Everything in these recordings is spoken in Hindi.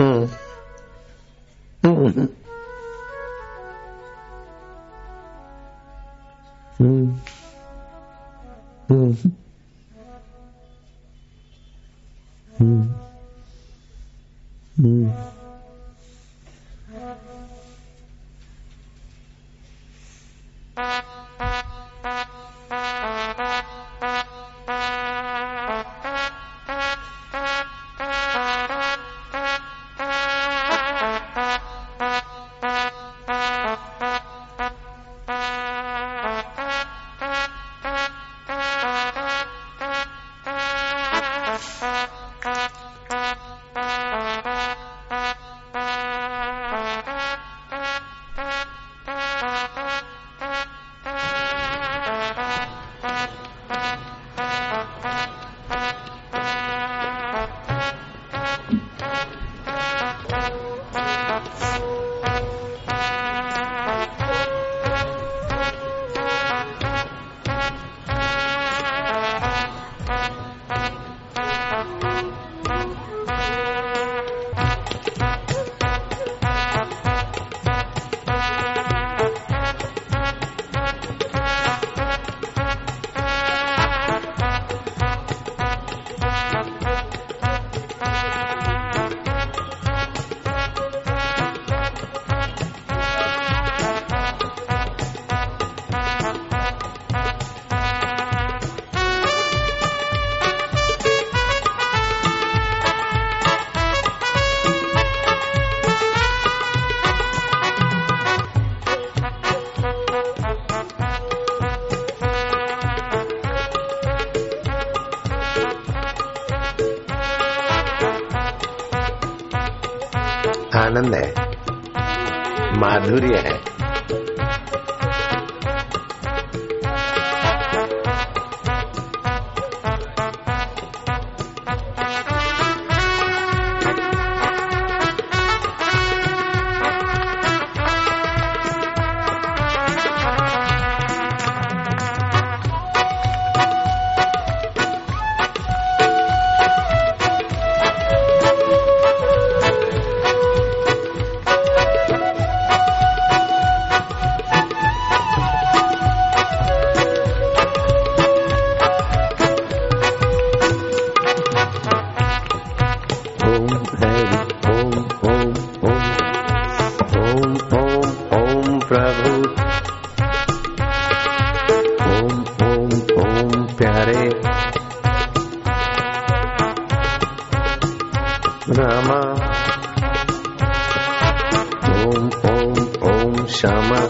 हम्म हम्म हम्म हम्म हम्म आनंद है माधुर्य है। रामा ओम ओम ओम श्यामा।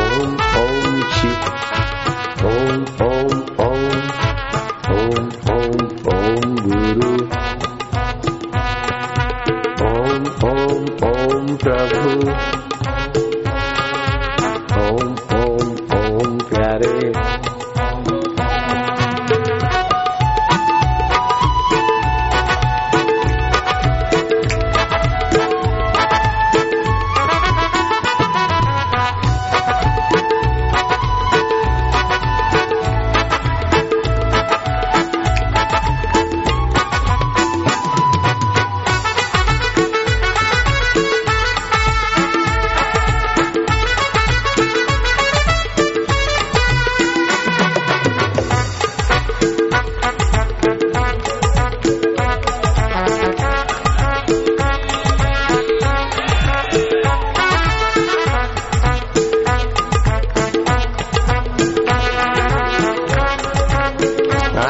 ओम ओम शिव ओम ओम ओम। ओम ओम ओम गुरु। ओम ओम ओम प्रभु। ओम ओम ओम प्यारे।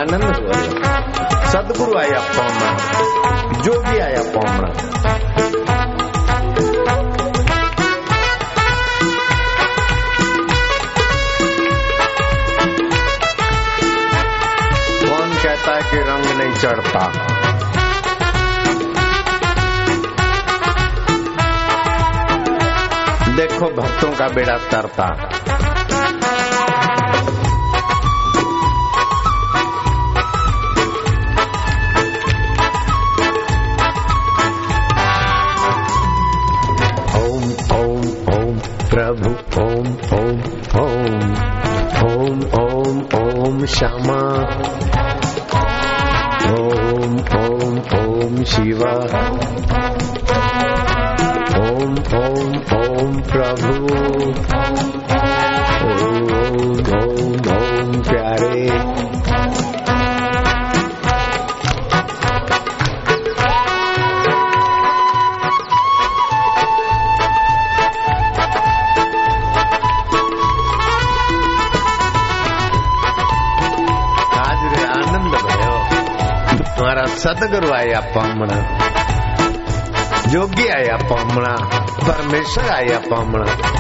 आनंद आया सदगुरु आया पौना जो भी आया पौना कौन कहता है कि रंग नहीं चढ़ता? देखो भक्तों का बेड़ा तरता ओम ओम ओम ओम ओम श्यामा ओम ओम ओम शिवा ओम ओम ओम प्रभु ओम ओम ओम प्यारे સદગુરુ આયપ્પા અમણ યોગી આયપ્પા અમણ પરમેશ્વર આયપ્પા અમણ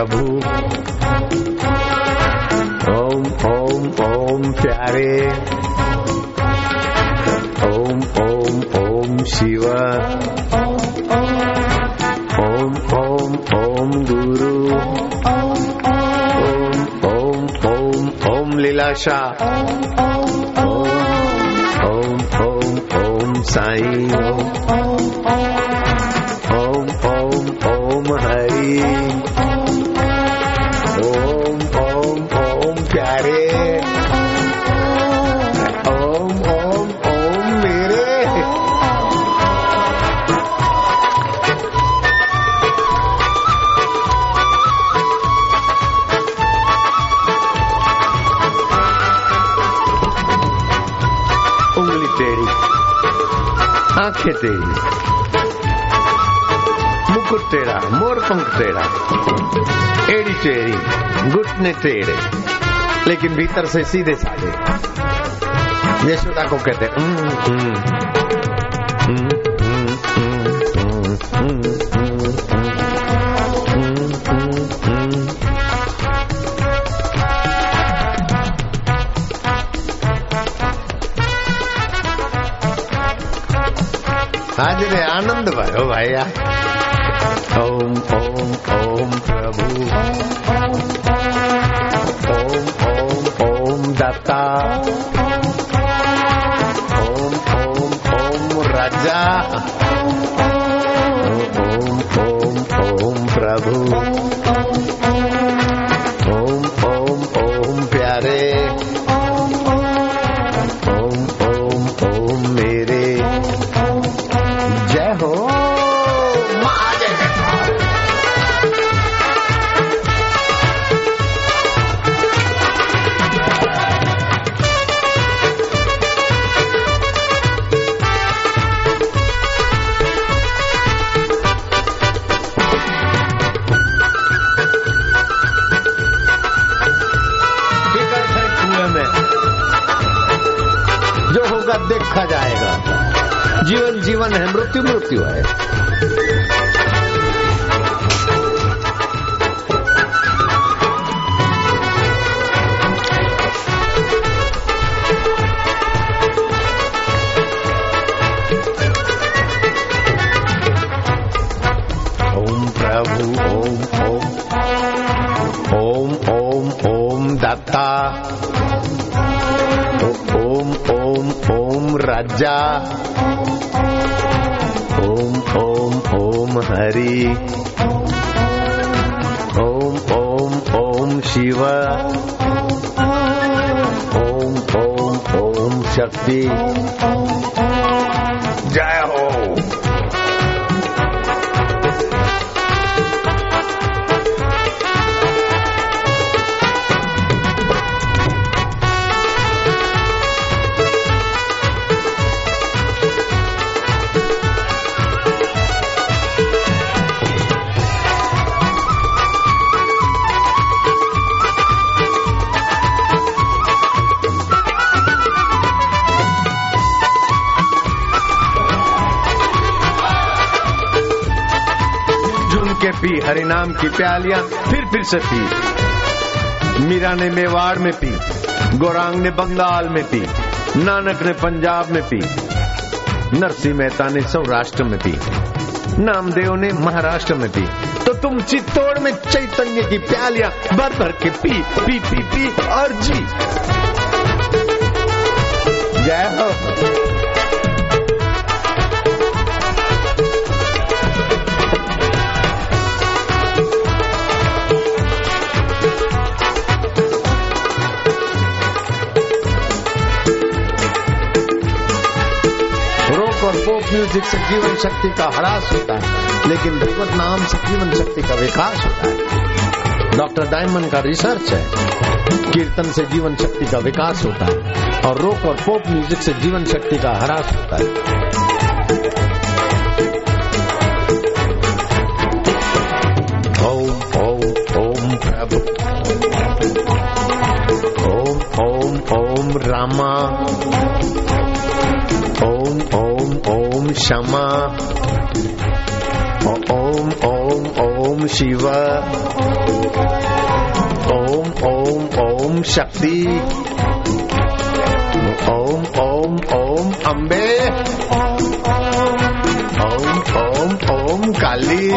प्रभु ओम ओम ओम प्यारे ओम ओम ओम शिव ओम ओम ओम गुरु ओम ओम ओम ओम लीलाशा ओम ओम ओम ओम साईं ओम ओम ओम ओम हरि आँखें तेरी मुकुट तेरा मोर पंख तेरा एड़ी तेरी घुटने तेरे लेकिन भीतर से सीधे साधे यशोदा को कहते हम्म હાજરે આનંદ ભયો ભાઈયા ઓમ ઓમ ઓમ પ્રભુ ઓમ ઓમ ઓમ દાતા ઓમ ઓમ ઓમ રાજા ઓમ ઓમ ઓમ પ્રભુ जीवन है, मृत्यु मृत्यु है। ओम प्रभु, ओम ओम। ओम ओम ओम दाता ओम ओम ओम राजा। ஓம் ஹரி ஓம் ஓம் ஓம் சிவ ஓம் ஓம் ஓம் சக்தி के पी हरि नाम की प्यालियाँ फिर फिर से पी। मीरा ने मेवाड़ में पी, गौरांग ने बंगाल में पी, नानक ने पंजाब में पी नरसिंह मेहता ने सौराष्ट्र में पी, नामदेव ने महाराष्ट्र में पी। तो तुम चित्तौड़ में चैतन्य की प्यालियाँ भर भर के पी पी पी पी, और जी। म्यूज़िक से जीवन शक्ति का ह्रास होता है, लेकिन भगवत नाम से जीवन शक्ति का विकास होता है। डॉक्टर डायमंड का रिसर्च है, कीर्तन से जीवन शक्ति का विकास होता है, और रोक और पॉप म्यूज़िक से जीवन शक्ति का ह्रास होता है। ओम ओम ओम रामा। ओम ओम ओम क्षमा ओम ओम ओम शिव ओम ओम ओम शक्ति ओम ओम ओम अम्बे ओम ओम ओम काली